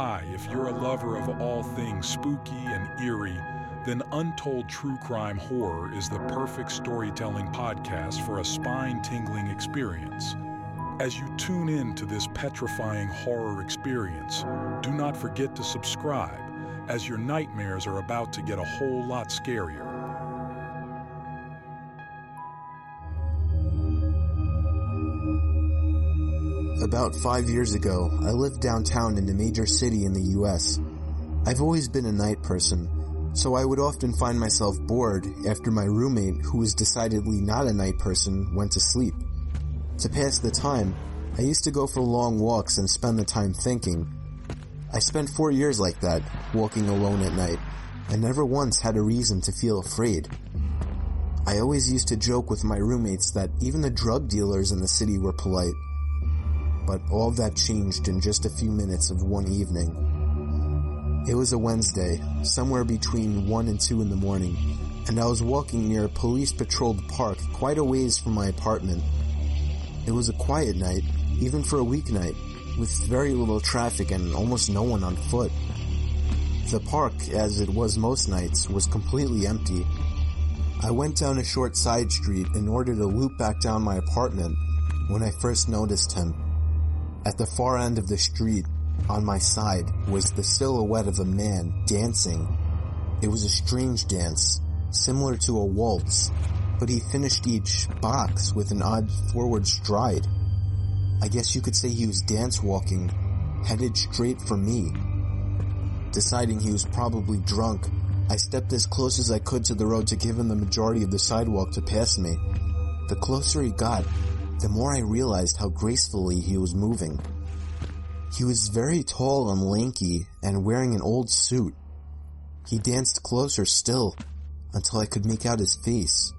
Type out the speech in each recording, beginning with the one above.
Hi, if you're a lover of all things spooky and eerie, then Untold True Crime Horror is the perfect storytelling podcast for a spine tingling experience. As you tune in to this petrifying horror experience, do not forget to subscribe, as your nightmares are about to get a whole lot scarier. About five years ago, I lived downtown in a major city in the US. I've always been a night person, so I would often find myself bored after my roommate, who was decidedly not a night person, went to sleep. To pass the time, I used to go for long walks and spend the time thinking. I spent four years like that, walking alone at night, and never once had a reason to feel afraid. I always used to joke with my roommates that even the drug dealers in the city were polite but all that changed in just a few minutes of one evening. It was a Wednesday, somewhere between 1 and 2 in the morning, and I was walking near a police patrolled park quite a ways from my apartment. It was a quiet night, even for a weeknight, with very little traffic and almost no one on foot. The park, as it was most nights, was completely empty. I went down a short side street in order to loop back down my apartment when I first noticed him. At the far end of the street, on my side, was the silhouette of a man dancing. It was a strange dance, similar to a waltz, but he finished each box with an odd forward stride. I guess you could say he was dance walking, headed straight for me. Deciding he was probably drunk, I stepped as close as I could to the road to give him the majority of the sidewalk to pass me. The closer he got, the more I realized how gracefully he was moving. He was very tall and lanky and wearing an old suit. He danced closer still until I could make out his face.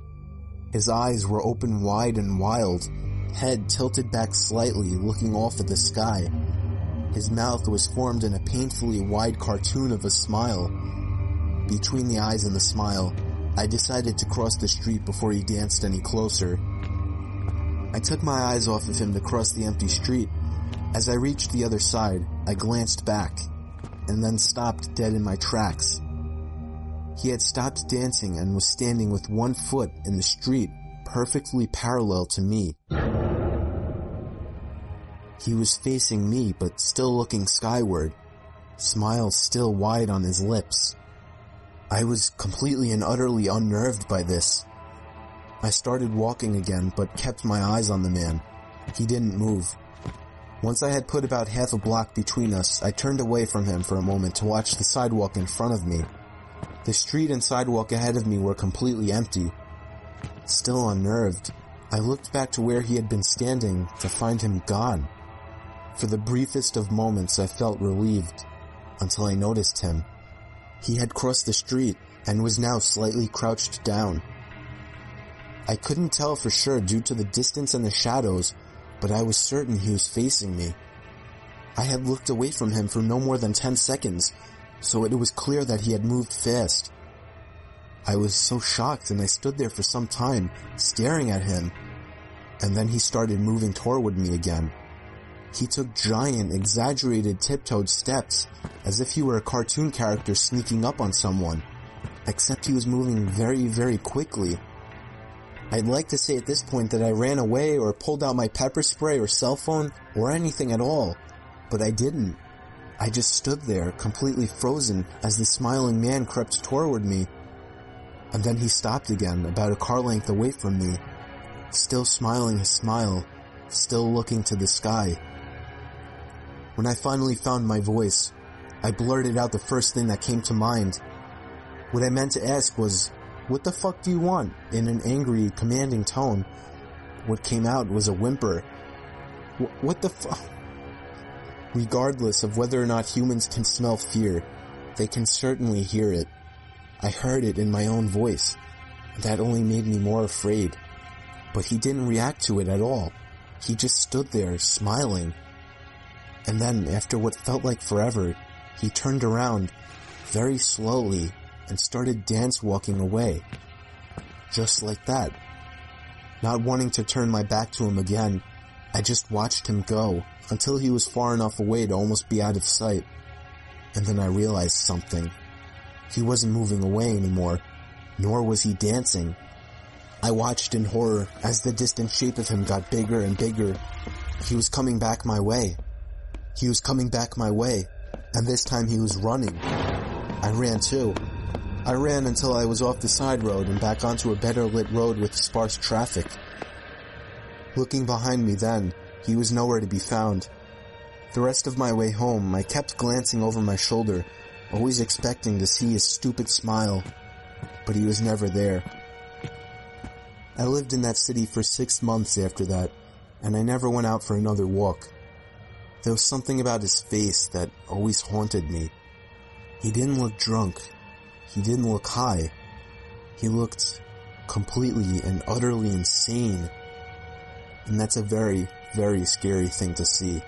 His eyes were open wide and wild, head tilted back slightly looking off at the sky. His mouth was formed in a painfully wide cartoon of a smile. Between the eyes and the smile, I decided to cross the street before he danced any closer. I took my eyes off of him to cross the empty street. As I reached the other side, I glanced back, and then stopped dead in my tracks. He had stopped dancing and was standing with one foot in the street, perfectly parallel to me. He was facing me, but still looking skyward, smile still wide on his lips. I was completely and utterly unnerved by this. I started walking again, but kept my eyes on the man. He didn't move. Once I had put about half a block between us, I turned away from him for a moment to watch the sidewalk in front of me. The street and sidewalk ahead of me were completely empty. Still unnerved, I looked back to where he had been standing to find him gone. For the briefest of moments I felt relieved, until I noticed him. He had crossed the street and was now slightly crouched down. I couldn't tell for sure due to the distance and the shadows, but I was certain he was facing me. I had looked away from him for no more than 10 seconds, so it was clear that he had moved fast. I was so shocked and I stood there for some time, staring at him, and then he started moving toward me again. He took giant, exaggerated tiptoed steps, as if he were a cartoon character sneaking up on someone, except he was moving very, very quickly. I'd like to say at this point that I ran away or pulled out my pepper spray or cell phone or anything at all, but I didn't. I just stood there, completely frozen, as the smiling man crept toward me. And then he stopped again, about a car length away from me, still smiling his smile, still looking to the sky. When I finally found my voice, I blurted out the first thing that came to mind. What I meant to ask was, what the fuck do you want? In an angry, commanding tone. What came out was a whimper. Wh- what the fuck? Regardless of whether or not humans can smell fear, they can certainly hear it. I heard it in my own voice. That only made me more afraid. But he didn't react to it at all. He just stood there, smiling. And then, after what felt like forever, he turned around, very slowly, and started dance walking away. Just like that. Not wanting to turn my back to him again, I just watched him go until he was far enough away to almost be out of sight. And then I realized something. He wasn't moving away anymore, nor was he dancing. I watched in horror as the distant shape of him got bigger and bigger. He was coming back my way. He was coming back my way, and this time he was running. I ran too. I ran until I was off the side road and back onto a better lit road with sparse traffic. Looking behind me then, he was nowhere to be found. The rest of my way home, I kept glancing over my shoulder, always expecting to see his stupid smile, but he was never there. I lived in that city for six months after that, and I never went out for another walk. There was something about his face that always haunted me. He didn't look drunk. He didn't look high. He looked completely and utterly insane. And that's a very, very scary thing to see.